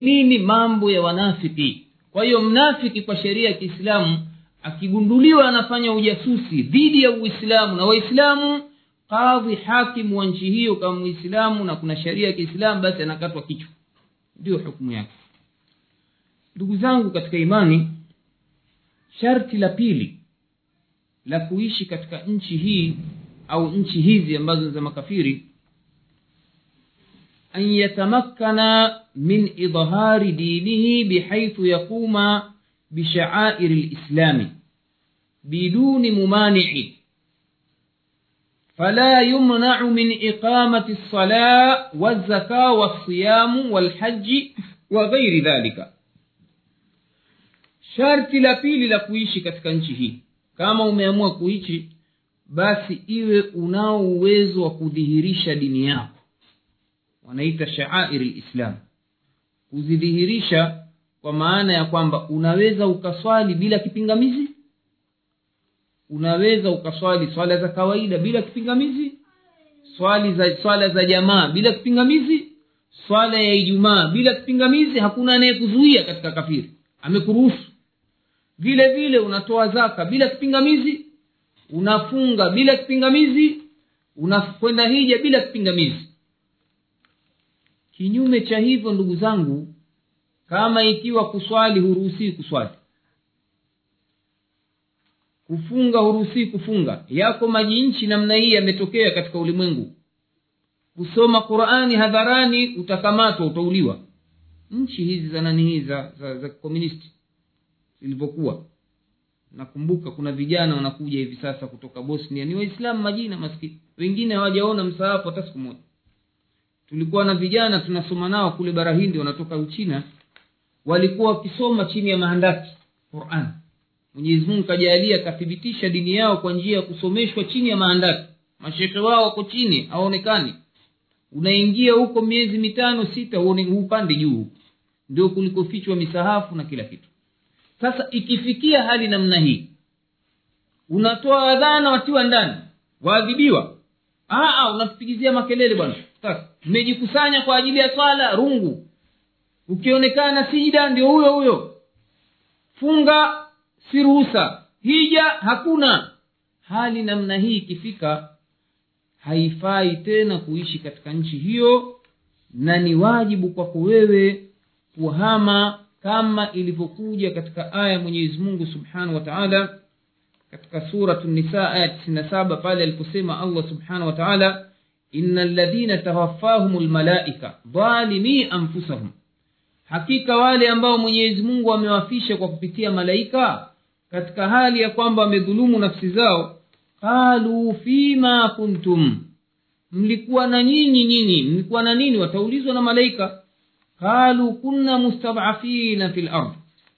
nini mambo ya wanafiki. Kwa hiyo mnafiki kwa sheria ya kiislamu akigunduliwa anafanya ujasusi dhidi ya uislamu na waislamu kadhi hakimu wa nchi hiyo kama muislamu na kuna sheria ya kiislamu basi anakatwa kichwa. Ndiyo hukumu yake. Ndugu zangu katika imani sharti la pili la kuishi katika nchi hii au nchi hizi ambazo za makafiri an yatamakkana من إظهار دينه بحيث يقوم بشعائر الإسلام بدون ممانع. فلا يمنع من إقامة الصلاة والزكاة والصيام والحج وغير ذلك. شرط ا ل ا ف ي لكويشي كتكنشي. كما م ي م بس إ و اناو ويزو وكذهريش دينياك ونيت شعائر الإسلام. Kuzidhihirisha kwa maana ya kwamba unaweza ukaswali bila kipingamizi? Unaweza ukaswali swala za kawaida bila kipingamizi? Swali za swala za jamaa bila kipingamizi? Swala ya ijumaa bila kipingamizi? Hakuna anayekuzuia katika kafiri. Amekuruhusu. Vile vile unatoa zaka bila kipingamizi? Unafunga bila kipingamizi? Unakwenda hija bila kipingamizi kinyume cha hivyo ndugu zangu kama ikiwa kuswali huruhusii kuswali. Kufunga huruhusii kufunga. Yako maji nchi namna hii yametokea katika ulimwengu. Kusoma qurani hadharani utakamatwa utauliwa. Nchi hizi za nani hii za, za, za komunisti zilivyokuwa. Nakumbuka kuna vijana wanakuja hivi sasa kutoka bosnia. Ni waislamu majina maskini wengine hawajaona msaafu hata siku moja tulikuwa na vijana tunasoma nao kule bara wanatoka uchina walikuwa wakisoma chini ya mahandaki quran. Mwenyezi mungu kajalia akathibitisha dini yao kwa njia ya kusomeshwa chini ya mahandaki. Mashekhe wao wako chini hawaonekani. Unaingia huko miezi mitano sita hupande juu ndio kulikofichwa misahafu na kila kitu. Sasa ikifikia hali namna hii unatoa adhana watiwa ndani waadhibiwa. Unatupigizia makelele bwana mmejikusanya kwa ajili ya swala rungu. Ukionekana sijida ndio huyo huyo. Funga si ruhusa hija hakuna. Hali namna hii ikifika haifai tena kuishi katika nchi hiyo na ni wajibu kwako wewe kuhama kama ilivyokuja katika aya mwenyezi mungu subhanahu wa taala katika suratu nisa aya tisini na saba pale aliposema allah subhanahu wa taala ina ladhina tawaffahum lmalaika dhalimi anfusahum. Hakika wale ambao mwenyezi mungu amewafisha kwa kupitia malaika katika hali ya kwamba wamedhulumu nafsi zao qalu fima kuntum. Mlikuwa na nyinyi nyinyi mlikuwa na nini? Wataulizwa na malaika. Qalu kunna mustadhafina fi lard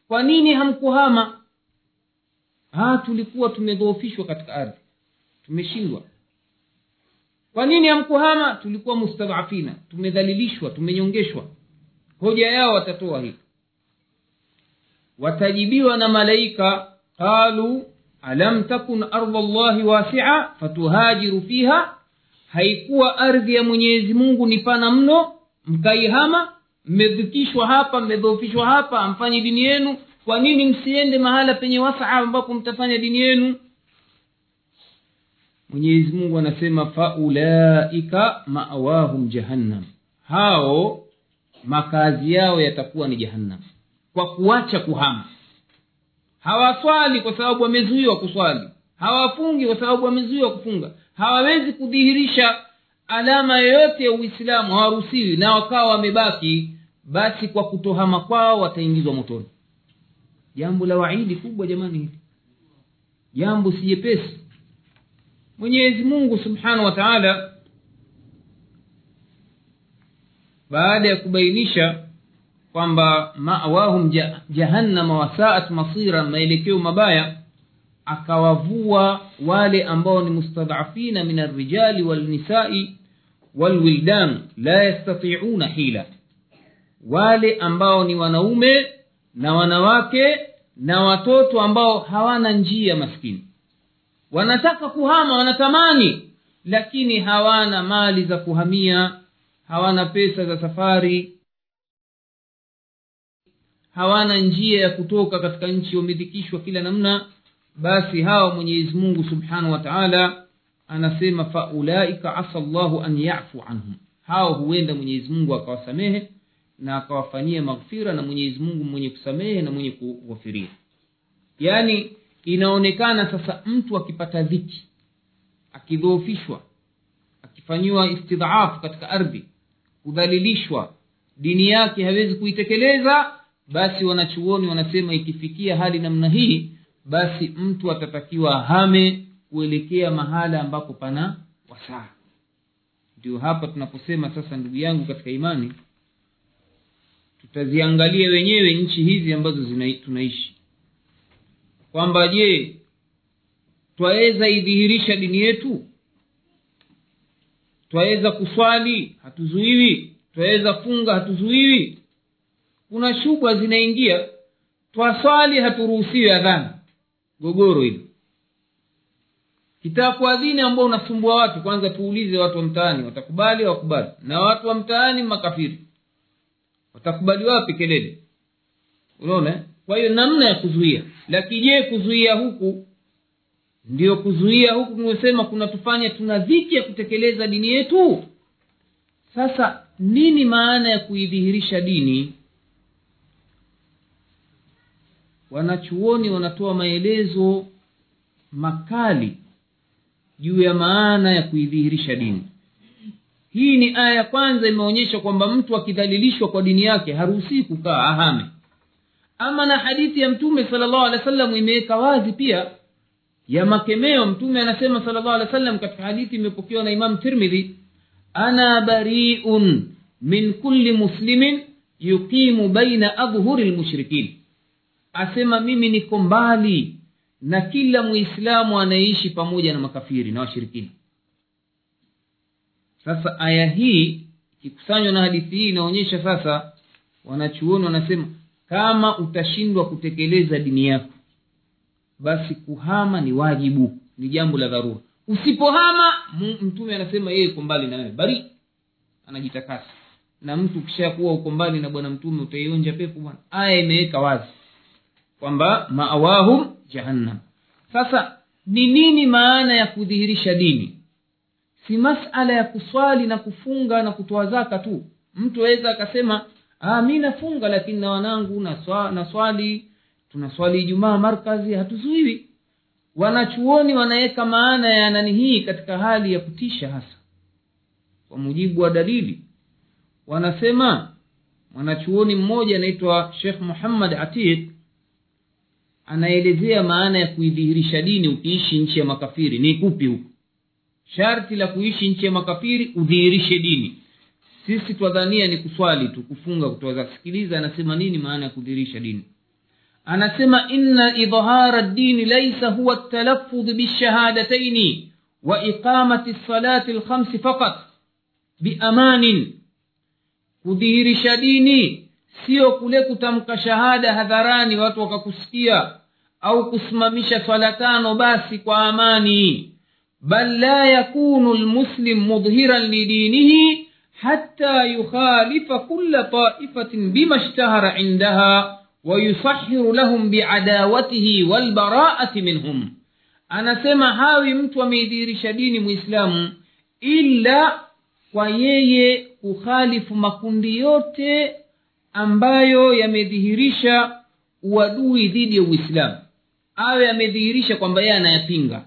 kwa nini hamkuhama? Ha tulikuwa tumedhoofishwa katika ardhi. Tumeshindwa kwa nini hamkuhama? Tulikuwa mustadhafina tumedhalilishwa tumenyongeshwa. Hoja yao watatoa hili watajibiwa na malaika qalu alam takun ardha llahi wasia fatuhajiru fiha? Haikuwa ardhi ya mwenyezi mungu ni pana mno mkaihama mmedhikishwa hapa mmedhoofishwa hapa amfanye dini yenu. Kwa nini msiende mahala penye wasaa ambapo mtafanya dini yenu mwenyezi mungu anasema faulaika mawahum jahannam. Hao makazi yao yatakuwa ni jahannam. Kwa kuacha kuhama. Hawaswali kwa sababu wamezuiwa kuswali. Hawafungi kwa sababu wamezuiwa kufunga. Hawawezi kudhihirisha alama yoyote ya uislamu. Hawaruhusiwi na wakawa wamebaki basi kwa kutohama kwao wataingizwa motoni. Jambo la waidi kubwa jamani hili. Jambo si jepesi mwenyezi mungu subhanahu wa taala baada ya kubainisha kwamba mawahum jahannama wasaat masira maelekeo mabaya akawavua wale ambao ni mustadhafina min arrijali walnisai walwildan la yastatiuna hila. Wale ambao ni wanaume na wanawake na watoto ambao hawana njia maskini wanataka kuhama wanatamani lakini hawana mali za kuhamia hawana pesa za safari hawana njia ya kutoka katika nchi wamedhikishwa kila namna basi hawa mwenyezi mungu subhanahu wa taala anasema faulaika asa llahu an yafu anhum. Hao huenda mwenyezi mungu akawasamehe na akawafanyia maghfira na mwenyezi mungu mwenye kusamehe na mwenye kughafiria yaani inaonekana sasa mtu akipata dhiki akidhoofishwa akifanyiwa istidhaafu katika ardhi kudhalilishwa dini yake hawezi kuitekeleza basi wanachuoni wanasema ikifikia hali namna hii basi mtu atatakiwa hame kuelekea mahala ambapo pana wasaa. Ndio hapa tunaposema sasa ndugu yangu katika imani tutaziangalia wenyewe nchi hizi ambazo zina, tunaishi kwamba je twaweza idhihirisha dini yetu? Twaweza kuswali hatuzuiwi? Twaweza funga hatuzuiwi? Kuna shubha zinaingia. Twaswali haturuhusiwi adhana gogoro hili kitakuadhini ambao unasumbua watu kwanza tuulize watu wa mtaani watakubali wakubali? Na watu wa mtaani makafiri. Watakubali wapi kelele? Unaona kwa hiyo namna ya kuzuia lakini je kuzuia huku ndio kuzuia huku kumesema kunatufanya tuna dhiki ya kutekeleza dini yetu. Sasa nini maana ya kuidhihirisha dini? Wanachuoni wanatoa maelezo makali juu ya maana ya kuidhihirisha dini. Hii ni aya ya kwanza imeonyesha kwamba mtu akidhalilishwa kwa dini yake haruhusii kukaa ahame ama na hadithi ya mtume sala llahu alehi wa sallam imeweka wazi pia ya makemeo mtume anasema sala llahu alehi wa sallam katika hadithi imepokewa na imam tirmidhi ana bariun min kulli muslimin yuqimu baina adhhuri lmushrikin asema mimi niko mbali na kila muislamu anayeishi pamoja na makafiri na washirikina sasa aya hii ikikusanywa na hadithi hii inaonyesha sasa wanachuoni wanasema kama utashindwa kutekeleza dini yako basi kuhama ni wajibu ni jambo la dharura. Usipohama mtume anasema yeye uko mbali na wewe. Bari anajitakasa. Na mtu ukishakuwa uko mbali na bwana mtume utaionja pepo bwana. Aya imeweka wazi kwamba maawahum jahannam. Sasa ni nini maana ya kudhihirisha dini? Si masala ya kuswali na kufunga na kutoa zaka tu. Mtu aweza akasema ah, mi nafunga lakini na wanangu naswa, naswali tunaswali ijumaa markazi hatuzuiwi. Wanachuoni wanaweka maana ya nani hii katika hali ya kutisha hasa. Kwa mujibu wa dalili wanasema mwanachuoni mmoja anaitwa shekh muhammad atiq anaelezea maana ya kuidhihirisha dini ukiishi nchi ya makafiri. Ni kupi huko? Sharti la kuishi nchi ya makafiri udhihirishe dini sisi twadhania ni kuswali tu kufunga kutoa sikiliza anasema nini maana ya kudhihirisha dini anasema inna idhara dini laisa huwa talaffudh bishahadataini wa iqamati lsalati lkhamsi faqat biamanin kudhihirisha dini sio kule kutamka shahada hadharani watu wakakusikia au kusimamisha swala tano basi kwa amani bal la yakunu lmuslim mudhiran lidinihi hatta yukhalifa kula taifatin bima ishtahara indaha wayusahiru lahum biadawatihi walbaraati minhum. Anasema hawi mtu ameidhihirisha dini mwislamu ila kwa yeye kukhalifu makundi yote ambayo yamedhihirisha uadui dhidi ya uislamu. Awe amedhihirisha kwamba yeye anayapinga.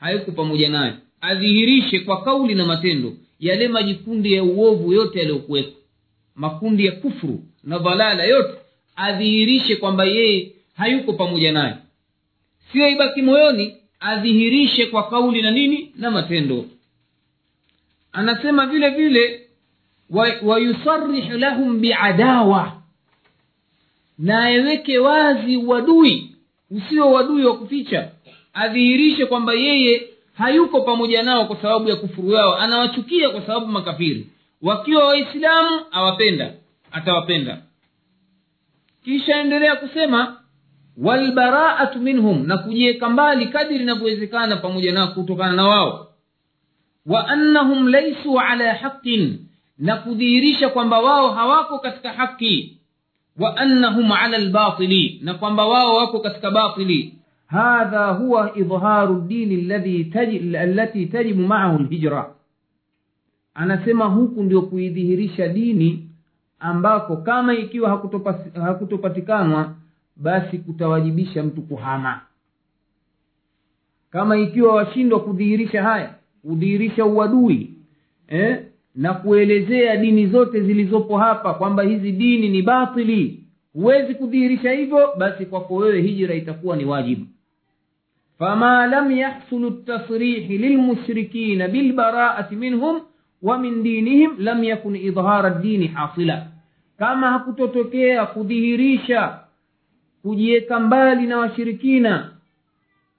Hayuko pamoja nayo. Adhihirishe kwa kauli na matendo yale majikundi ya uovu yote yaliyokuwepo makundi ya kufuru na dhalala yote adhihirishe kwamba yeye hayuko pamoja nayo. Siyo ibaki moyoni adhihirishe kwa kauli na nini na matendo. Anasema vile vile wayusarihu wa lahum biadawa na aweke wazi uadui usio uadui wa kuficha. Adhihirishe kwamba yeye hayuko pamoja nao kwa sababu ya kufuru yao anawachukia kwa sababu makafiri. Wakiwa waislamu awapenda atawapenda. Kisha endelea kusema walbaraatu minhum na kujiweka mbali kadiri inavyowezekana pamoja nao kutokana na wao. Wa annahum laisu ala haqin na kudhihirisha kwamba wao hawako katika haki. Wa annahum ala lbatili na kwamba wao wako katika batili hadha huwa idharu dini alladhi taji- allati tajibu maahu lhijra anasema huku ndio kuidhihirisha dini ambako kama ikiwa hakutopatikanwa basi kutawajibisha mtu kuhama kama ikiwa washindwa kudhihirisha haya kudhihirisha uadui eh? na kuelezea dini zote zilizopo hapa kwamba hizi dini ni batili huwezi kudhihirisha hivyo basi kwako wewe hijra itakuwa ni wajibu fama lam يحصل ltasrihi lilmushrikina bilbaraati minhum wa min dinihim lam yakun الدين hasila kama hakutotokea kudhihirisha kujiweka mbali na washirikina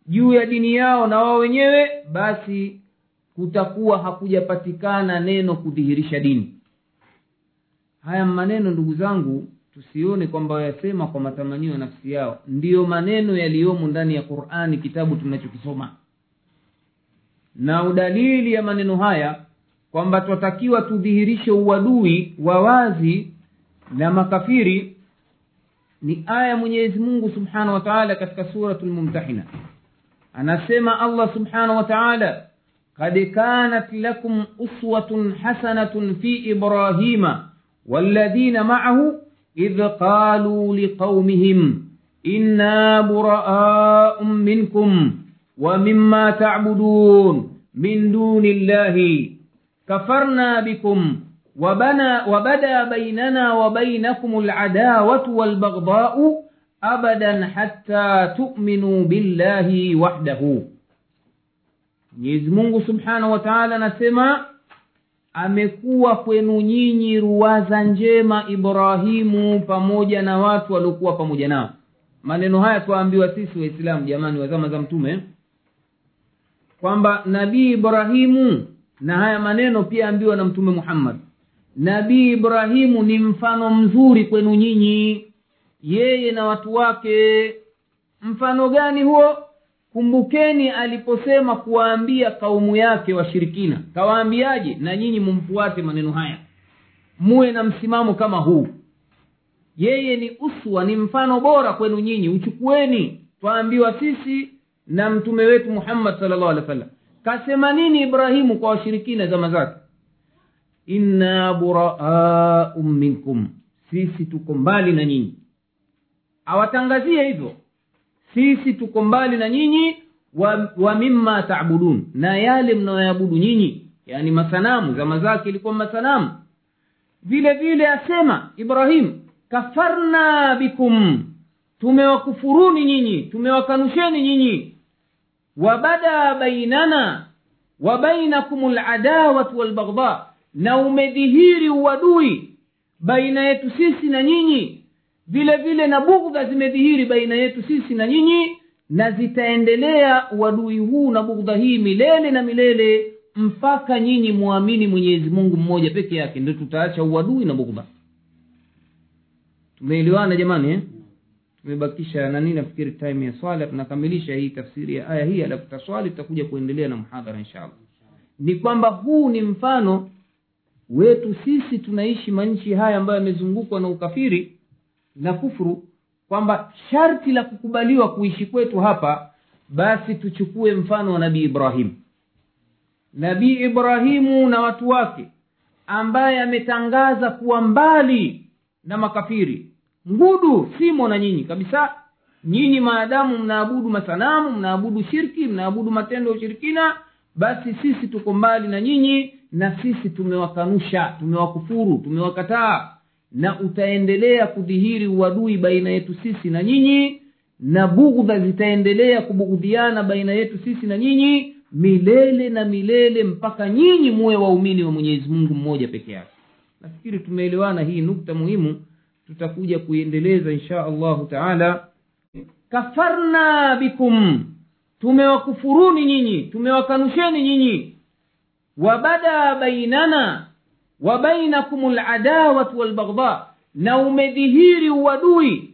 juu ya dini yao na wao wenyewe basi kutakuwa hakujapatikana neno kudhihirisha dini. Haya maneno ndugu zangu tusione kwamba wayasema kwa matamanio ya nafsi yao. Ndiyo maneno yaliyomo ndani ya qurani kitabu tunachokisoma. Na udalili ya maneno haya kwamba twatakiwa tudhihirishe uadui wa wazi na makafiri ni aya mwenyezi mungu subhanahu wa taala katika suratu lmumtahina anasema allah subhanahu wa taala kad kanat lakum uswatun hasanatun fi ibrahima waladhina maahu إذ قالوا لقومهم إنا براء منكم ومما تعبدون من دون الله. كفرنا بكم وبنا وبدا بيننا وبينكم العداوة والبغضاء أبدا حتى تؤمنوا بالله وحده. subhanahu wa taala anasema amekuwa kwenu nyinyi ruwaza njema ibrahimu pamoja na watu waliokuwa pamoja nao. Maneno haya twaambiwa sisi waislamu jamani wa zama za mtume kwamba nabii ibrahimu na haya maneno pia ambiwa na mtume muhammad nabii ibrahimu ni mfano mzuri kwenu nyinyi yeye na watu wake. Mfano gani huo kumbukeni aliposema kuwaambia kaumu yake washirikina. Kawaambiaje? Na nyinyi mumfuate maneno haya. Muwe na msimamo kama huu. Yeye ni uswa ni mfano bora kwenu nyinyi. Uchukueni. Twaambiwa sisi na mtume wetu muhammad salllahu alih wa sallam kasema nini ibrahimu kwa washirikina zama zake? Inna buraau minkum. Sisi tuko mbali na nyinyi. Awatangazie hivyo sisi tuko mbali na nyinyi wa, wa mima taabudun na yale mnayoabudu nyinyi yani masanamu zama zake ilikuwa masanamu. Vile vile asema ibrahim kafarna bikum tumewakufuruni nyinyi tumewakanusheni nyinyi. Wabada bainana wa bainakum ladawatu walbaghdha na umedhihiri uadui baina yetu sisi na nyinyi vile vile na bughdha zimedhihiri baina yetu sisi na nyinyi na zitaendelea uadui huu na bughdha hii milele na milele mpaka nyinyi mwamini mwenyezi mungu mmoja peke yake ndio tutaacha uadui na bughdha tumeelewana jamani eh? tumebakisha nani nafikiri time ya swala tunakamilisha hii tafsiri ya aya hii alafu taswali tutakuja kuendelea na mhadhara inshallah. Ni kwamba huu ni mfano wetu sisi tunaishi manchi haya ambayo yamezungukwa na ukafiri na kufuru kwamba sharti la kukubaliwa kuishi kwetu hapa basi tuchukue mfano wa nabii ibrahimu nabii ibrahimu na watu wake ambaye ametangaza kuwa mbali na makafiri. Ngudu simo na nyinyi kabisa. Nyinyi maadamu mnaabudu masanamu mnaabudu shirki mnaabudu matendo ya ushirikina basi sisi tuko mbali na nyinyi na sisi tumewakanusha tumewakufuru tumewakataa na utaendelea kudhihiri uadui baina yetu sisi na nyinyi na bughdha zitaendelea kubughudhiana baina yetu sisi na nyinyi milele na milele mpaka nyinyi muwe waumini wa mwenyezi mungu mmoja peke yake. Nafikiri tumeelewana hii nukta muhimu tutakuja kuiendeleza insha allahu taala. Kafarna bikum tumewakufuruni nyinyi tumewakanusheni nyinyi. Wabada bainana wa ladawatu walbaghdha na umedhihiri uadui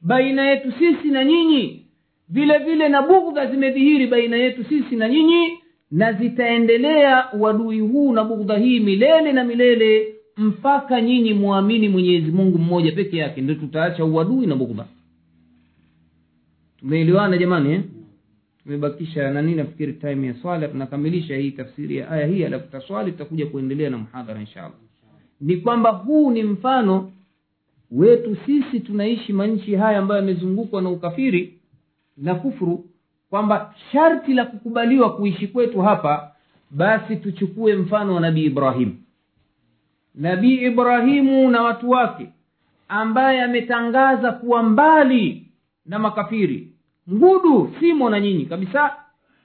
baina yetu sisi na nyinyi. Vile vile na bughdha zimedhihiri baina yetu sisi na nyinyi na zitaendelea uadui huu na bughdha hii milele na milele mpaka nyinyi mwamini mwenyezi mungu mmoja peke yake. Ndio tutaacha uadui na bughdha tumeelewana jamani eh? Tumebakisha nani nafikiri time ya swala tunakamilisha hii tafsiri ya aya hii alafu taswali tutakuja kuendelea na mhadhara inshallah. Ni kwamba huu ni mfano wetu sisi tunaishi manchi haya ambayo yamezungukwa na ukafiri na kufuru kwamba sharti la kukubaliwa kuishi kwetu hapa basi tuchukue mfano wa nabii ibrahim. Nabii ibrahimu na watu wake ambaye ametangaza kuwa mbali na makafiri ngudu simo na nyinyi kabisa.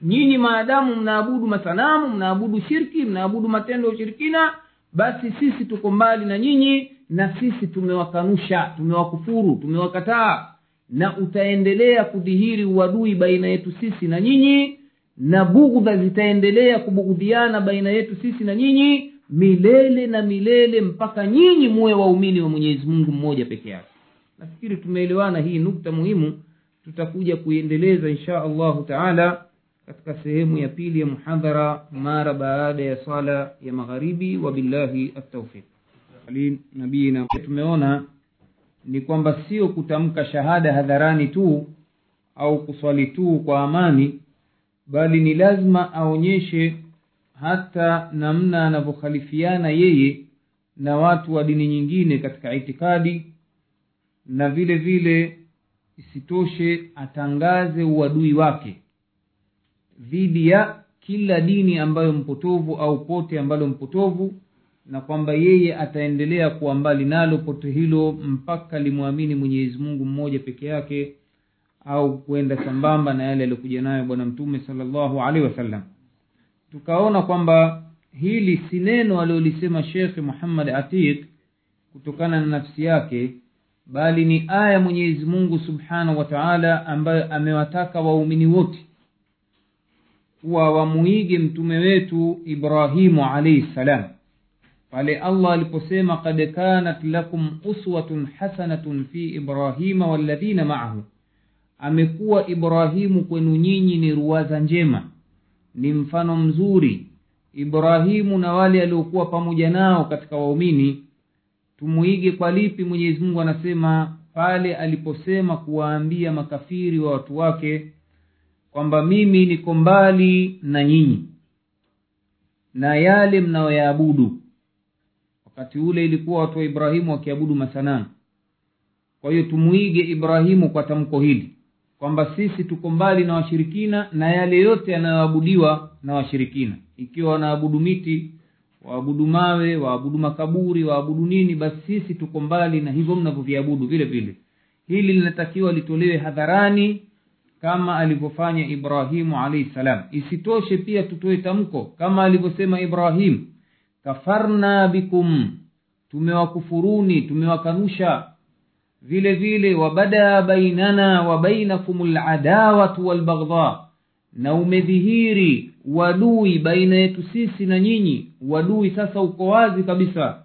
Nyinyi maadamu mnaabudu masanamu mnaabudu shirki mnaabudu matendo ya ushirikina basi sisi tuko mbali na nyinyi na sisi tumewakanusha tumewakufuru tumewakataa. Na utaendelea kudhihiri uadui baina yetu sisi na nyinyi na bughdha zitaendelea kubughudhiana baina yetu sisi na nyinyi milele na milele mpaka nyinyi muwe waumini wa mwenyezi mungu mmoja peke yake. Nafikiri tumeelewana hii nukta muhimu tutakuja kuiendeleza insha allahu taala katika sehemu ya pili ya muhadhara mara baada ya sala ya magharibi wabillahi altaufiq ali nabiina tumeona ni kwamba sio kutamka shahada hadharani tu au kuswali tu kwa amani bali ni lazima aonyeshe hata namna anavyokhalifiana yeye na watu wa dini nyingine katika itikadi na vile vile isitoshe atangaze uadui wake dhidi ya kila dini ambayo mpotovu au pote ambalo mpotovu na kwamba yeye ataendelea kuwa mbali nalo pote hilo mpaka limwamini mwenyezi mungu mmoja peke yake au kwenda sambamba na yale aliyokuja nayo bwana mtume salllahu alaihi wasallam. Tukaona kwamba hili si neno aliyolisema shekhe muhammad atiq kutokana na nafsi yake bali ni aya mwenyezi mungu subhanahu wa taala ambayo amewataka waumini wote kuwa wamuige mtume wetu ibrahimu alaihi ssalam pale allah aliposema kad kanat lakum uswatun hasanatun fi ibrahima walladhina maahu. Amekuwa ibrahimu kwenu nyinyi ni ruwaza njema ni mfano mzuri. Ibrahimu na wale aliokuwa pamoja nao katika waumini tumuige kwa lipi mwenyezi mungu anasema pale aliposema kuwaambia makafiri wa watu wake kwamba mimi niko mbali na nyinyi na yale mnayoyaabudu. Wakati ule ilikuwa watu wa ibrahimu wakiabudu masanamu kwa hiyo tumuige ibrahimu kwa tamko hili kwamba sisi tuko mbali na washirikina na yale yote yanayoabudiwa na washirikina. Ikiwa wanaabudu miti waabudu mawe waabudu makaburi waabudu nini basi sisi tuko mbali na hivyo mnavyoviabudu vile vile. Hili linatakiwa litolewe hadharani kama alivyofanya ibrahimu alaihi salam. Isitoshe pia tutoe tamko kama alivyosema ibrahim kafarna bikum tumewakufuruni tumewakanusha. Vile vile wabada bainana wa bainakum ladawatu walbaghdha na umedhihiri uadui baina yetu sisi na nyinyi. Wadui sasa uko wazi kabisa.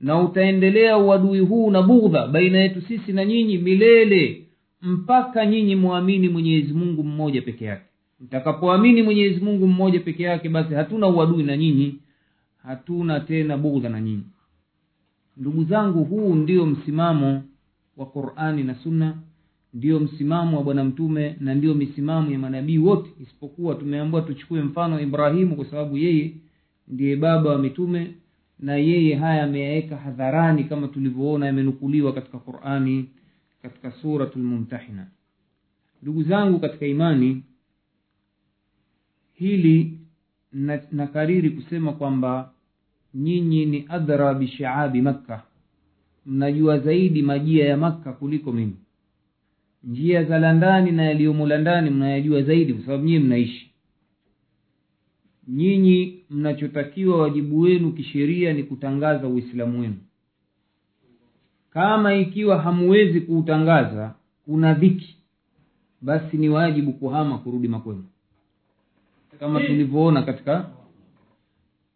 Na utaendelea uadui huu na bughdha baina yetu sisi na nyinyi milele mpaka nyinyi mwamini mwenyezi mungu mmoja peke yake. Mtakapoamini mwenyezi mungu mmoja peke yake basi hatuna uadui na nyinyi hatuna tena bughdha na nyinyi. Ndugu zangu huu ndio msimamo wa qurani na sunna ndiyo msimamo wa bwana mtume na ndiyo misimamo ya manabii wote. Isipokuwa tumeambiwa tuchukue mfano ibrahimu kwa sababu yeye ndiye baba wa mitume na yeye haya ameyaweka hadharani kama tulivyoona yamenukuliwa katika qurani katika suratu lmumtahina ndugu zangu katika imani hili nakariri na kusema kwamba nyinyi ni adhra bishaabi makka mnajua zaidi majia ya makka kuliko mimi njia za landani na yaliyomo landani mnayajua zaidi kwa sababu nyie mnaishi. Nyinyi mnachotakiwa wajibu wenu kisheria ni kutangaza uislamu wenu. Kama ikiwa hamuwezi kuutangaza kuna dhiki basi ni wajibu kuhama kurudi makwenu. Kama tulivyoona katika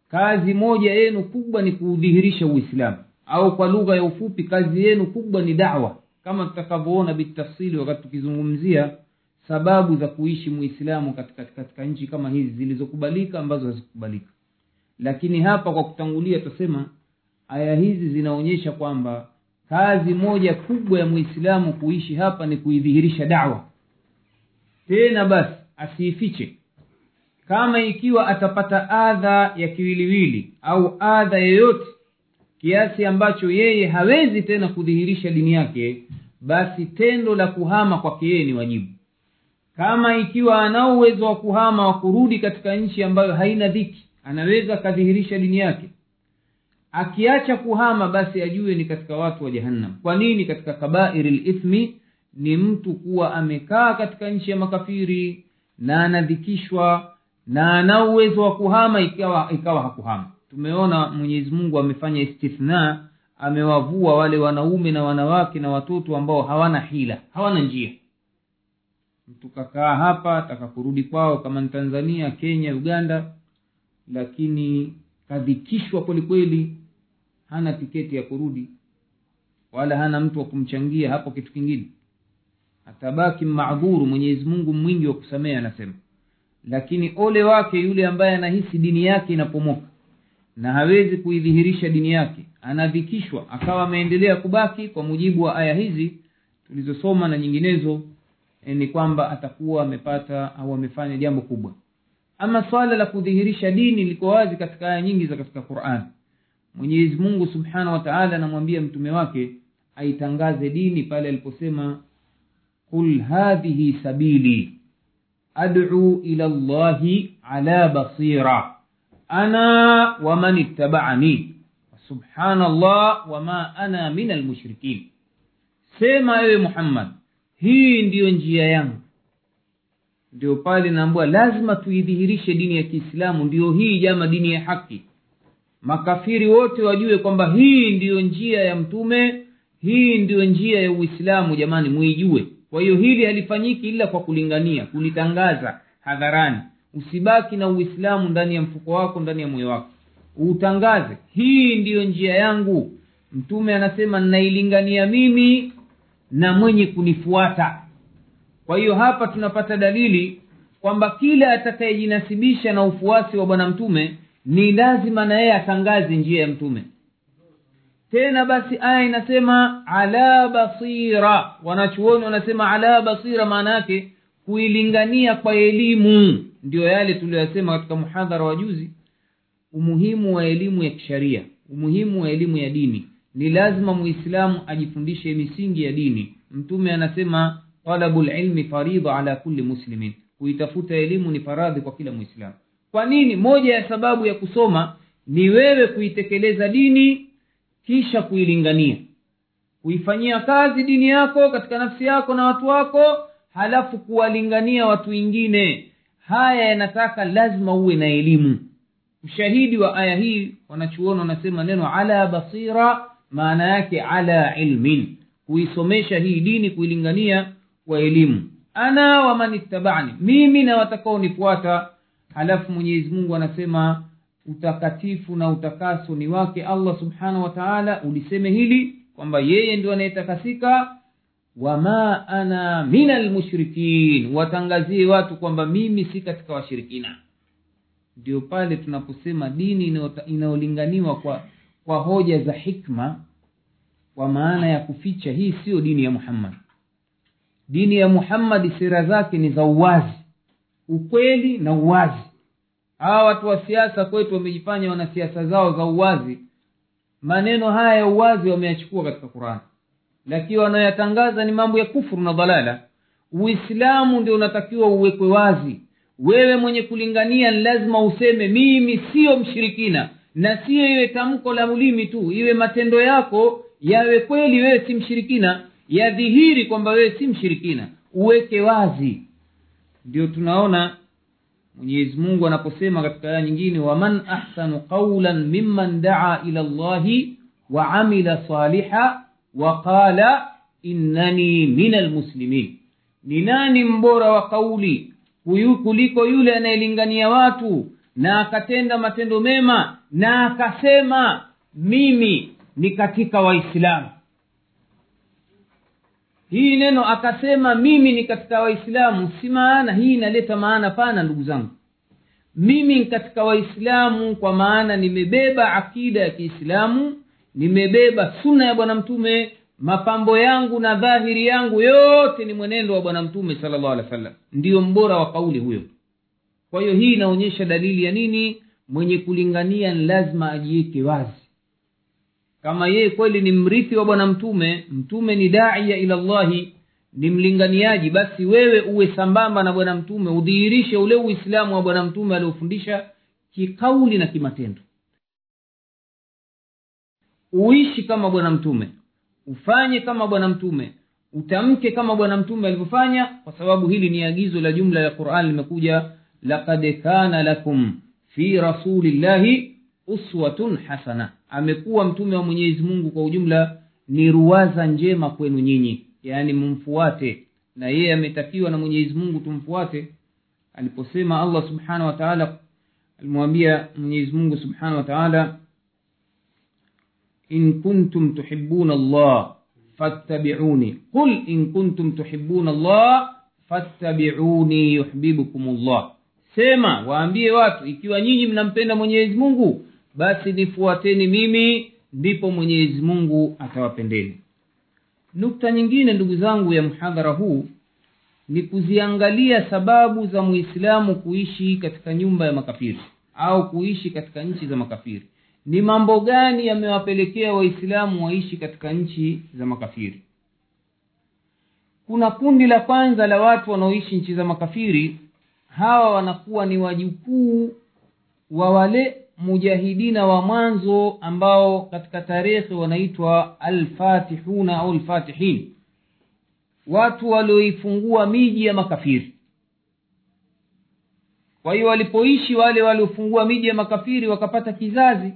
kazi moja yenu kubwa ni kuudhihirisha uislamu. Au kwa lugha ya ufupi kazi yenu kubwa ni dawa kama tutakavyoona bitafsili wakati tukizungumzia sababu za kuishi muislamu katika, katika nchi kama hizi zilizokubalika ambazo hazikubalika. Lakini hapa kwa kutangulia tutasema aya hizi zinaonyesha kwamba kazi moja kubwa ya muislamu kuishi hapa ni kuidhihirisha dawa. Tena basi asiifiche. Kama ikiwa atapata adha ya kiwiliwili au adha yoyote kiasi ambacho yeye hawezi tena kudhihirisha dini yake basi tendo la kuhama kwake yeye ni wajibu. Kama ikiwa ana uwezo wa kuhama wa kurudi katika nchi ambayo haina dhiki anaweza akadhihirisha dini yake. Akiacha kuhama basi ajue ni katika watu wa jahannam. Kwa nini katika kabairi lithmi ni mtu kuwa amekaa katika nchi ya makafiri na anadhikishwa na ana uwezo wa kuhama ikawa ikawa hakuhama tumeona mwenyezi mungu amefanya istithna amewavua wale wanaume na wanawake na watoto ambao hawana hila hawana njia. Mtu kakaa hapa taka kurudi kwao kama ni tanzania kenya uganda lakini kadhikishwa kwelikweli hana tiketi ya kurudi wala hana mtu wa kumchangia hapo kitu kingine. Atabaki madhuru mwenyezi mungu mwingi wa kusamehe anasema. Lakini ole wake yule ambaye anahisi dini yake inapomoka na hawezi kuidhihirisha dini yake. Anadhikishwa akawa ameendelea kubaki kwa mujibu wa aya hizi tulizosoma na nyinginezo e, ni kwamba atakuwa amepata au amefanya jambo kubwa. Ama swala la kudhihirisha dini liko wazi katika aya nyingi za katika quran. Mwenyezi mungu subhanahu wa taala anamwambia mtume wake aitangaze dini pale aliposema qul hadhihi sabili ad'u ila llahi ala basira ana waman ittaba'ani. Subhanallah wama ana min almushrikin. Sema ewe muhammad hii ndiyo njia yangu. Ndio pale naambua lazima tuidhihirishe dini ya kiislamu ndiyo hii jama dini ya haki. Makafiri wote wajue kwamba hii ndiyo njia ya mtume hii ndiyo njia ya uislamu jamani muijue. Kwa hiyo hili halifanyiki ila kwa kulingania kulitangaza hadharani usibaki na uislamu ndani ya mfuko wako ndani ya moyo wako. Uutangaze. Hii ndiyo njia yangu. Mtume anasema nnailingania mimi na mwenye kunifuata. Kwa hiyo hapa tunapata dalili kwamba kila atakayejinasibisha na ufuasi wa bwana mtume ni lazima na yeye atangaze njia ya mtume. Tena basi aya inasema ala basira. Wanachuoni wanasema ala basira maana yake kuilingania kwa elimu ndiyo yale tuliyoyasema katika muhadhara wa juzi. Umuhimu wa elimu ya kisharia umuhimu wa elimu ya dini. Ni lazima muislamu ajifundishe misingi ya dini. Mtume anasema talabu lilmi faridha ala kulli muslimin. Kuitafuta elimu ni faradhi kwa kila mwislamu kwa nini? Moja ya sababu ya kusoma ni wewe kuitekeleza dini kisha kuilingania. Kuifanyia kazi dini yako katika nafsi yako na watu wako halafu kuwalingania watu wengine haya yanataka lazima uwe na elimu. Ushahidi wa aya hii wanachuoni wanasema neno ala basira maana yake ala ilmin. Kuisomesha hii dini kuilingania kwa elimu. Ana waman ittabani mimi na watakaonifuata halafu mwenyezi mungu anasema utakatifu na utakaso ni wake allah subhanahu wa taala. Uliseme hili kwamba yeye ndio anayetakasika wama ana min almushrikin. Watangazie watu kwamba mimi si katika washirikina. Ndio pale tunaposema dini inayolinganiwa kwa kwa hoja za hikma kwa maana ya kuficha hii siyo dini ya muhammad. Dini ya muhammadi sera zake ni za uwazi. Ukweli na uwazi. Hawa watu wa siasa kwetu wamejifanya wana siasa zao za uwazi. Maneno haya ya uwazi wameyachukua katika qurani lakini wanayoyatangaza ni mambo ya kufuru na dhalala. Uislamu ndio unatakiwa uwekwe wazi. Wewe mwenye kulingania ni lazima useme mimi siyo mshirikina na siyo iwe tamko la ulimi tu iwe matendo yako yawe kweli wewe si mshirikina yadhihiri kwamba wewe si mshirikina. Uweke wazi. Ndio tunaona mwenyezi mungu anaposema katika aya nyingine waman ahsanu qaulan mimman daa ila llahi waamila saliha wa qala innani min almuslimin ni nani mbora wa kauli? Huyu kuliko yule anayelingania watu na akatenda matendo mema na akasema mimi ni katika waislamu. Hii neno akasema mimi ni katika waislamu si maana hii inaleta maana pana ndugu zangu. Mimi ni katika waislamu kwa maana nimebeba akida ya kiislamu nimebeba suna ya bwana mtume mapambo yangu na dhahiri yangu yote ni mwenendo wa bwana mtume salllah alih wa sallam ndiyo mbora wa kauli huyo. Kwa hiyo hii inaonyesha dalili ya nini? Mwenye kulingania ni lazima ajiweke wazi. Kama yeye kweli ni mrithi wa bwana mtume mtume ni daia ila llahi ni mlinganiaji basi wewe uwe sambamba na bwana mtume udhihirishe ule uislamu wa bwana mtume aliofundisha kikauli na kimatendo uishi kama bwana mtume. Ufanye kama bwana mtume. Utamke kama bwana mtume alivyofanya kwa sababu hili ni agizo la jumla ya quran limekuja. Laqad kana lakum fi rasulillahi uswatun hasana. Amekuwa mtume wa mwenyezi mungu kwa ujumla ni ruwaza njema kwenu nyinyi. Yaani mumfuate. Na yeye ametakiwa na mwenyezi mungu tumfuate. Aliposema allah subhanahu wa alimwambia mwenyezi mungu subhanahu wa in kuntum tuhibuna allah fattabiuni qul in kuntum tuhibuna allah fattabiuni yuhbibukum llah sema waambie watu ikiwa nyinyi mnampenda mwenyezi mungu basi nifuateni mimi ndipo mwenyezi mungu atawapendeni. Nukta nyingine ndugu zangu ya mhadhara huu ni kuziangalia sababu za muislamu kuishi katika nyumba ya makafiri au kuishi katika nchi za makafiri ni mambo gani yamewapelekea waislamu waishi katika nchi za makafiri? Kuna kundi la kwanza la watu wanaoishi nchi za makafiri. Hawa wanakuwa ni wajukuu wa wale mujahidina wa mwanzo ambao katika tarehe wanaitwa alfatihuna au alfatihin. Watu walioifungua miji ya makafiri. Kwa hiyo walipoishi wale waliofungua miji ya makafiri wakapata kizazi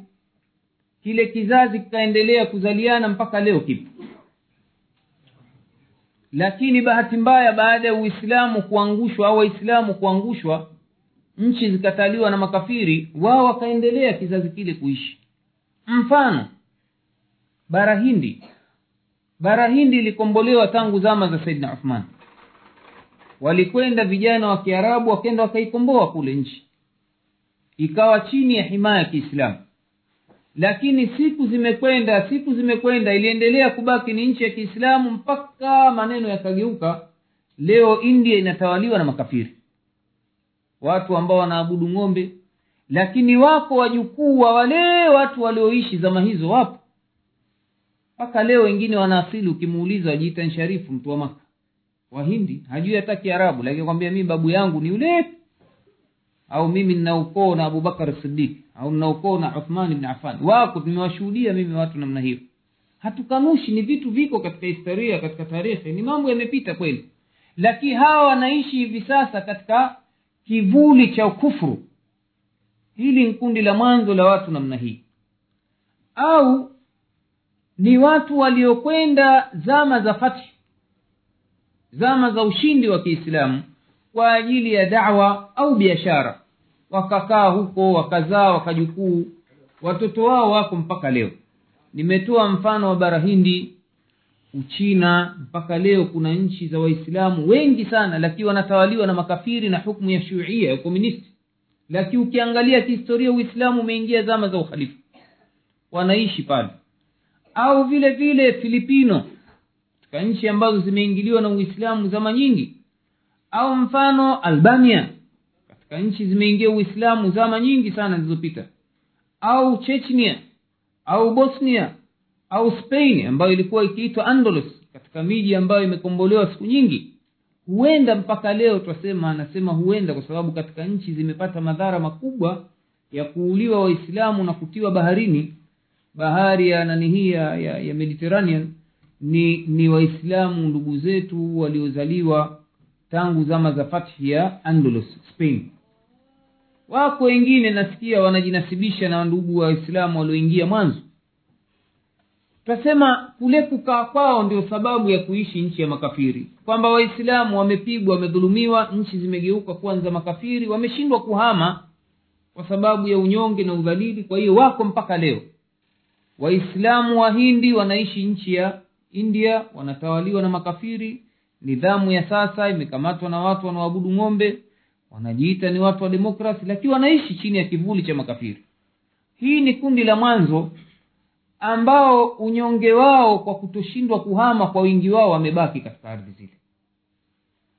kile kizazi kikaendelea kuzaliana mpaka leo kipo. Lakini bahati mbaya baada ya uislamu kuangushwa au waislamu kuangushwa nchi zikataliwa na makafiri wao wakaendelea kizazi kile kuishi. Mfano bara hindi. Bara hindi ilikombolewa tangu zama za saidna uthman. Walikwenda vijana wa kiarabu wakenda wakaikomboa kule nchi. Ikawa chini ya himaya ya kiislamu lakini siku zimekwenda siku zimekwenda iliendelea kubaki ni nchi ya kiislamu mpaka maneno yakageuka. Leo india inatawaliwa na makafiri. Watu ambao wanaabudu ng'ombe. Lakini wako wajukuu wa wale watu walioishi zama hizo wapo. Mpaka leo wengine wanaasili ukimuuliza wajiita nsharifu mtu wa maka wahindi hajui hata kiarabu lakini kwambia mii babu yangu ni yule au mimi nina ukoo na abubakar sidik au nina na uthman bni afan wako tumewashuhudia mimi watu namna hiyo. Hatukanushi ni vitu viko katika historia katika tarehe. Ni mambo yamepita kweli. Lakini hawa wanaishi hivi sasa katika kivuli cha kufuru hili ni kundi la mwanzo la watu namna hii. Au ni watu waliokwenda zama za fathi zama za ushindi wa kiislamu kwa ajili ya dawa au biashara wakakaa huko wakazaa wakajukuu. Watoto wao wako mpaka leo. Nimetoa mfano wa bara hindi uchina. Mpaka leo kuna nchi za waislamu wengi sana lakini wanatawaliwa na makafiri na hukmu ya shuia ya ukomunisti. Lakini ukiangalia kihistoria uislamu umeingia zama za ukhalifa. Wanaishi pale. Au vile vile filipino. Katika nchi ambazo zimeingiliwa na uislamu zama nyingi. Au mfano albania nchi zimeingia uislamu zama nyingi sana zilizopita. Au chechnia au bosnia au spain ambayo ilikuwa ikiitwa andalus katika miji ambayo imekombolewa siku nyingi. Huenda mpaka leo twasema anasema huenda kwa sababu katika nchi zimepata madhara makubwa ya kuuliwa waislamu na kutiwa baharini. Bahari ya nani hii ya, ya, ya mediterranean ni ni waislamu ndugu zetu waliozaliwa tangu zama za fathi ya andalus spain wako wengine nasikia wanajinasibisha na ndugu waislamu walioingia mwanzo. Tasema kule kukaa kwao ndio sababu ya kuishi nchi ya makafiri. Kwamba waislamu wamepigwa wamedhulumiwa nchi zimegeuka kwanza makafiri wameshindwa kuhama kwa sababu ya unyonge na udhalili. Kwa hiyo wako mpaka leo. Waislamu wa hindi wanaishi nchi ya india wanatawaliwa na makafiri. Nidhamu ya sasa imekamatwa na watu wanaoabudu ng'ombe wanajiita ni watu wa demokrasi lakini wanaishi chini ya kivuli cha makafiri. Hii ni kundi la mwanzo ambao unyonge wao kwa kutoshindwa kuhama kwa wingi wao wamebaki katika ardhi zile.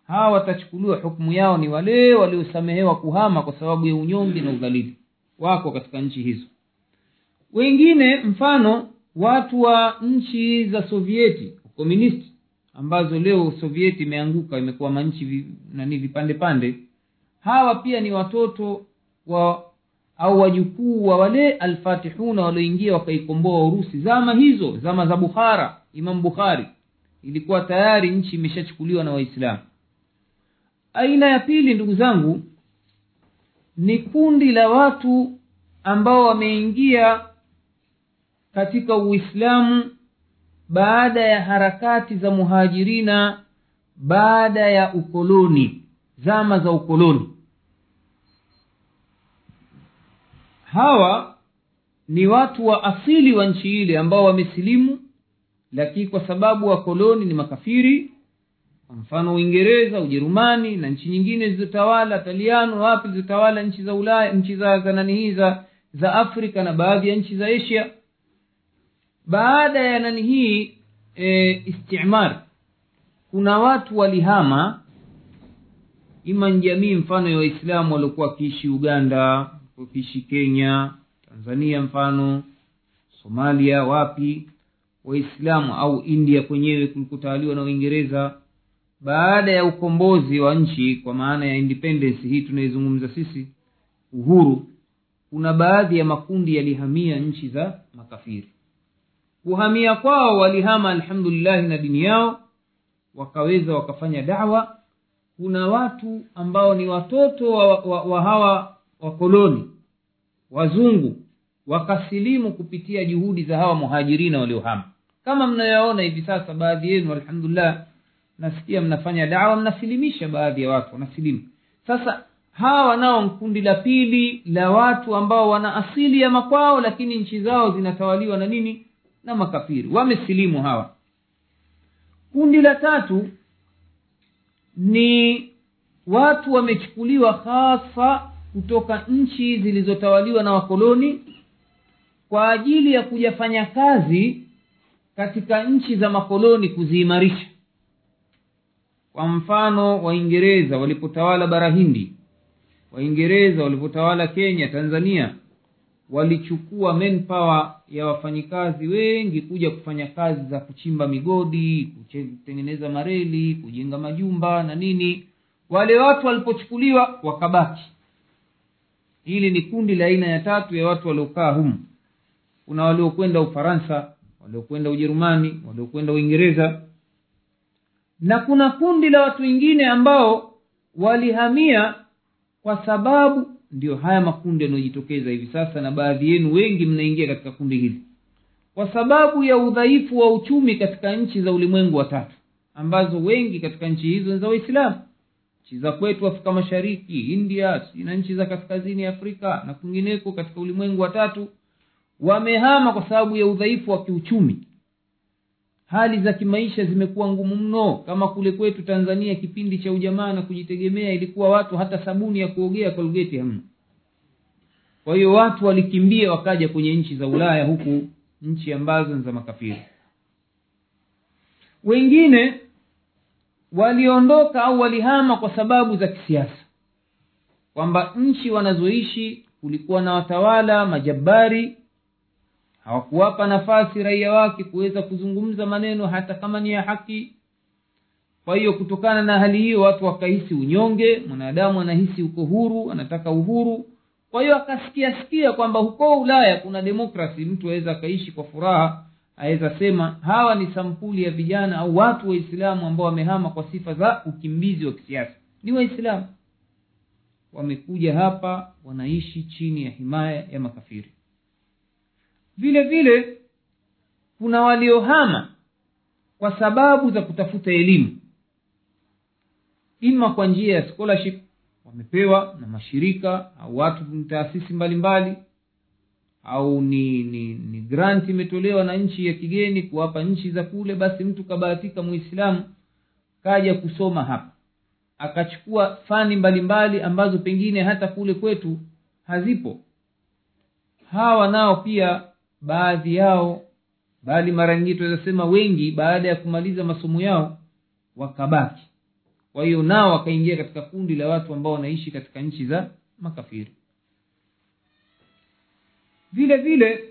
Hawa watachukuliwa hukumu yao ni wale waliosamehewa kuhama kwa sababu ya unyonge na udhalili. Wako katika nchi hizo. Wengine mfano watu wa nchi za sovieti komunisti ambazo leo sovieti imeanguka imekuwa manchi nani vipande pande hawa pia ni watoto wa au wajukuu wa wale alfatihuna walioingia wakaikomboa urusi. Zama hizo zama za bukhara imam bukhari ilikuwa tayari nchi imeshachukuliwa na waislamu. Aina ya pili ndugu zangu ni kundi la watu ambao wameingia katika uislamu baada ya harakati za muhajirina baada ya ukoloni zama za ukoloni hawa ni watu wa asili wa nchi ile ambao wamesilimu lakini kwa sababu wakoloni ni makafiri. Kwa mfano uingereza ujerumani na nchi nyingine zilizotawala taliano wapi zilizotawala nchi za ulaya nchi za za nani hii za za afrika na baadhi ya nchi za asia. Baada ya nani hii e, istimar kuna watu walihama. Ima jamii mfano ya waislamu waliokuwa wakiishi uganda wakiishi kenya tanzania mfano somalia wapi waislamu au india kwenyewe kulikotawaliwa na uingereza. Baada ya ukombozi wa nchi kwa maana ya independence hii tunaizungumza sisi uhuru kuna baadhi ya makundi yalihamia nchi za makafiri. Kuhamia kwao walihama alhamdulillahi na dini yao wakaweza wakafanya dawa. Kuna watu ambao ni watoto wa, wa, wa hawa wakoloni wazungu wakasilimu kupitia juhudi za hawa muhajirina waliohama. Kama mnayoona hivi sasa baadhi yenu alhamdulillah nasikia mnafanya dawa mnasilimisha baadhi ya watu wanasilimu. Sasa hawa nao kundi la pili la watu ambao wana asili ya makwao lakini nchi zao zinatawaliwa na nini? Na makafiri. Wamesilimu hawa. Kundi la tatu ni watu wamechukuliwa hasa kutoka nchi zilizotawaliwa na wakoloni kwa ajili ya kujafanya kazi katika nchi za makoloni kuziimarisha. Kwa mfano waingereza walipotawala bara hindi waingereza walipotawala kenya tanzania walichukua manpower ya wafanyikazi wengi kuja kufanya kazi za kuchimba migodi kutengeneza mareli kujenga majumba na nini. Wale watu walipochukuliwa wakabaki hili ni kundi la aina ya tatu ya watu waliokaa humu. Kuna waliokwenda ufaransa waliokwenda ujerumani waliokwenda uingereza. Na kuna kundi la watu wengine ambao walihamia kwa sababu ndio haya makundi yanayojitokeza hivi sasa na baadhi yenu wengi mnaingia katika kundi hili. Kwa sababu ya udhaifu wa uchumi katika nchi za ulimwengu wa tatu ambazo wengi katika nchi hizo ni za waislamu nchi za kwetu afrika mashariki india na nchi za kaskazini afrika na kwingineko katika ulimwengu wa tatu wamehama kwa sababu ya udhaifu wa kiuchumi. Hali za kimaisha zimekuwa ngumu mno. Kama kule kwetu tanzania kipindi cha ujamaa na kujitegemea ilikuwa watu hata sabuni ya kuogea kolgeti hamna. Kwa hiyo watu walikimbia wakaja kwenye nchi za ulaya huku nchi ambazo ni za makafiri. Wengine waliondoka au walihama kwa sababu za kisiasa. Kwamba nchi wanazoishi kulikuwa na watawala majabari hawakuwapa nafasi raia wake kuweza kuzungumza maneno hata kama ni ya haki. Kwa hiyo kutokana na hali hiyo watu wakahisi unyonge mwanadamu anahisi uko huru anataka uhuru. Kwa hiyo akasikia sikia kwamba huko ulaya kuna demokrasi. Mtu aweza akaishi kwa furaha aweza sema hawa ni sampuli ya vijana au watu waislamu ambao wamehama kwa sifa za ukimbizi wa kisiasa. Ni waislamu. Wamekuja hapa wanaishi chini ya himaya ya makafiri. Vile vile kuna waliohama kwa sababu za kutafuta elimu. Ima kwa njia ya scholarship wamepewa na mashirika au watu taasisi mbalimbali au ni ni ni grant imetolewa na nchi ya kigeni kuwapa nchi za kule basi mtu kabahatika muislamu kaja kusoma hapa. Akachukua fani mbalimbali mbali ambazo pengine hata kule kwetu hazipo. Hawa nao pia baadhi yao bali mara nyingi tunawezasema wengi baada ya kumaliza masomo yao wakabaki. Kwa hiyo nao wakaingia katika kundi la watu ambao wanaishi katika nchi za makafiri vile vile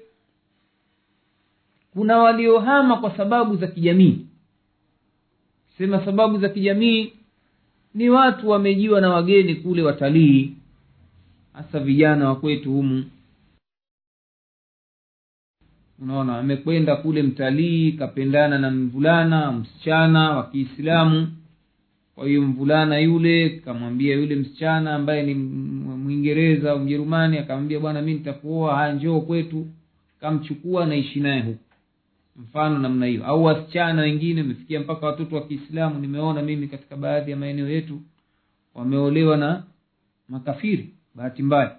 kuna waliohama kwa sababu za kijamii. Sema sababu za kijamii ni watu wamejiwa na wageni kule watalii hasa vijana wa kwetu humu. Unaona amekwenda kule mtalii kapendana na mvulana msichana wa kiislamu. Kwa hiyo mvulana yule kamwambia yule msichana ambaye ni mwingereza au mjerumani akamwambia bwana mi nitakuoa haya njoo kwetu. Kamchukua naishi naye huku mfano namna hiyo. Au wasichana wengine amefikia mpaka watoto wa kiislamu nimeona mimi katika baadhi ya maeneo yetu wameolewa na makafiri bahati mbaya.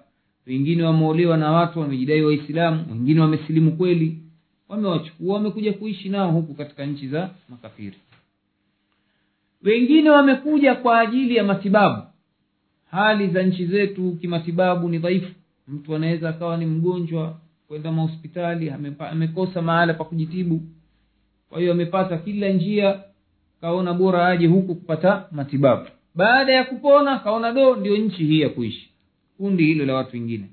Wengine wameolewa na watu wamejidai waislamu wengine wamesilimu kweli. Wamewachukua wamekuja kuishi nao huku katika nchi za makafiri. Wengine wamekuja kwa ajili ya matibabu hali za nchi zetu kimatibabu ni dhaifu. Mtu anaweza akawa ni mgonjwa kwenda mahospitali amekosa mahala pa kujitibu. Kwa hiyo amepata kila njia kaona bora aje huku kupata matibabu. Baada ya kupona kaona do ndio nchi hii ya kuishi. Kundi hilo la watu wengine.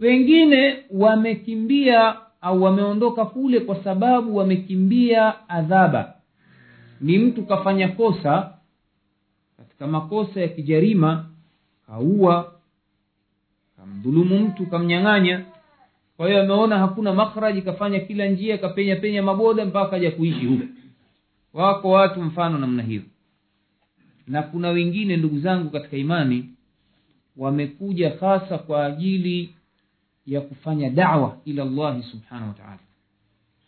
Wengine wamekimbia au wameondoka kule kwa sababu wamekimbia adhaba. Ni mtu kafanya kosa makosa ya kijarima kaua kamdhulumu mtu kamnyang'anya. Kwa hiyo ameona hakuna makhraji kafanya kila njia kapenya penya maboda mpaka aja kuishi huko. Wako watu mfano namna hiyo. Na kuna wengine ndugu zangu katika imani wamekuja hasa kwa ajili ya kufanya dawa ila llahi subhanahu wa taala.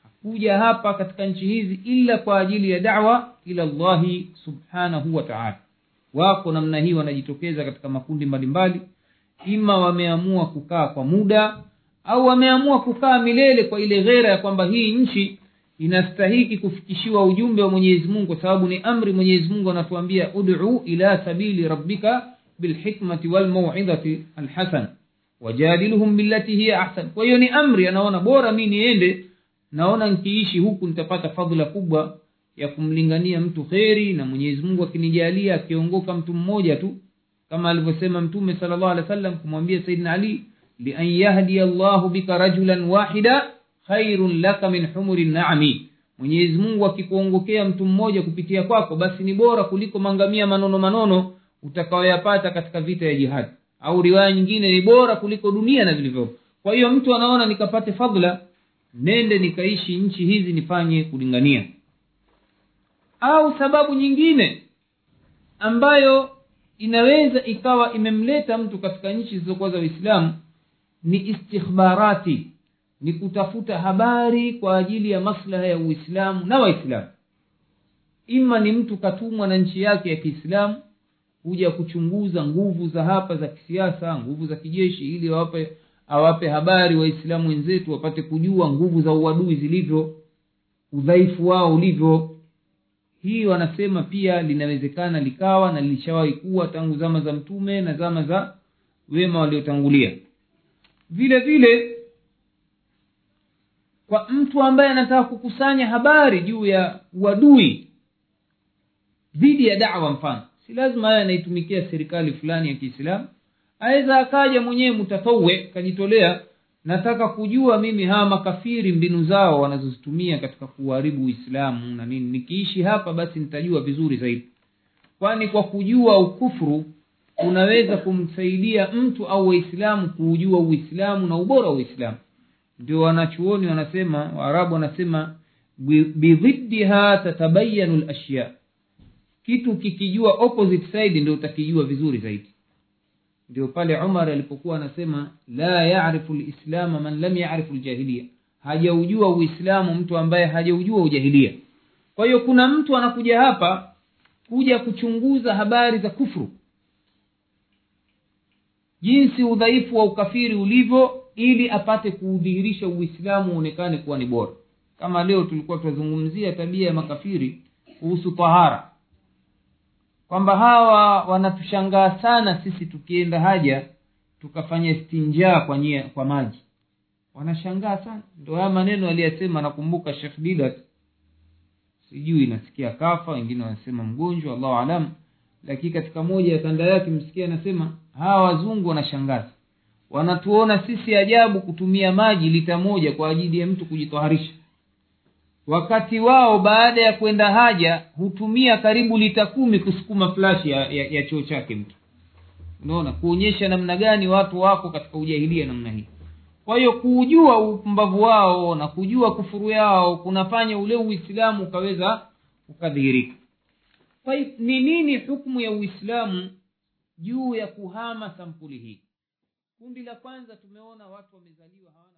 Hakuja hapa katika nchi hizi ila kwa ajili ya dawa ila llahi subhanahu wa taala wako namna hii wanajitokeza katika makundi mbalimbali. Ima wameamua kukaa kwa muda au wameamua kukaa milele kwa ile ghera ya kwamba hii nchi inastahiki kufikishiwa ujumbe wa mwenyezi mungu kwa sababu ni amri mwenyezi mungu anatuambia udu ila sabili rabbika bilhikmati walmauidhati alhasan wajadiluhum billati hiya ahsan. Kwa hiyo ni amri anaona bora mi niende naona nkiishi huku nitapata fadhula kubwa ya kumlingania mtu kheri na mwenyezi mungu akinijalia akiongoka mtu mmoja tu kama alivyosema mtume sala llahu alih wa kumwambia saidina ali lian yahdia llahu bika rajulan wahida khairun laka min humuri naami mwenyezi mungu akikuongokea mtu mmoja kupitia kwako basi ni bora kuliko mangamia manono manono utakaoyapata katika vita ya jihadi au riwaya nyingine ni bora kuliko dunia na vilivyopo kwa hiyo mtu anaona nikapate fadla nende nikaishi nchi hizi nifanye kulingania au sababu nyingine ambayo inaweza ikawa imemleta mtu katika nchi zilizokuwa za uislamu ni istikhbarati ni kutafuta habari kwa ajili ya maslaha ya uislamu na waislamu. Ima ni mtu katumwa na nchi yake ya kiislamu kuja kuchunguza nguvu za hapa za kisiasa nguvu za kijeshi ili awape awape habari waislamu wenzetu wapate kujua nguvu za uadui zilivyo udhaifu wao ulivyo hii wanasema pia linawezekana likawa na lilishawahi kuwa tangu zama za mtume na zama za wema waliotangulia. Vile vile kwa mtu ambaye anataka kukusanya habari juu ya uadui dhidi ya dawa mfano si lazima aye anaitumikia serikali fulani ya kiislamu aweza akaja mwenyewe mtatawe kajitolea nataka kujua mimi hawa makafiri mbinu zao wanazozitumia katika kuharibu uislamu na nini. Nikiishi hapa basi nitajua vizuri zaidi. Kwani kwa kujua ukufuru unaweza kumsaidia mtu au waislamu kuujua uislamu na ubora wa uislamu. Ndio wanachuoni wanasema waarabu wanasema bidhiddiha tatabayanu lashya kitu kikijua opposite side ndio utakijua vizuri zaidi ndio pale umar alipokuwa anasema la yarifu lislama man lam yarifu ljahilia hajaujua uislamu mtu ambaye hajaujua ujahilia kwa hiyo kuna mtu anakuja hapa kuja kuchunguza habari za kufru. Jinsi udhaifu wa ukafiri ulivyo ili apate kuudhihirisha uislamu uonekane kuwa ni bora. Kama leo tulikuwa tunazungumzia tabia ya makafiri kuhusu tahara kwamba hawa wanatushangaa sana sisi tukienda haja tukafanya stinjaa kwa, kwa maji. Wanashangaa sana. Ndo haya maneno aliyasema nakumbuka shekh didat. Sijui nasikia kafa wengine wanasema mgonjwa allahu alam. Lakini katika moja ya kanda yake msikia anasema hawa wazungu wanashangaza wanatuona sisi ajabu kutumia maji lita moja kwa ajili ya mtu kujitoharisha wakati wao baada ya kwenda haja hutumia karibu lita kumi kusukuma flashi ya, ya, ya choo chake mtu. Unaona kuonyesha namna gani watu wako katika ujahilia namna hii. Kwa hiyo kuujua upumbavu wao na kujua kufuru yao kunafanya ule uislamu ukaweza ukadhihirika. Ni nini hukmu ya uislamu juu ya kuhama sampuli hii? Kundi la kwanza tumeona watu wamezaliwa hawana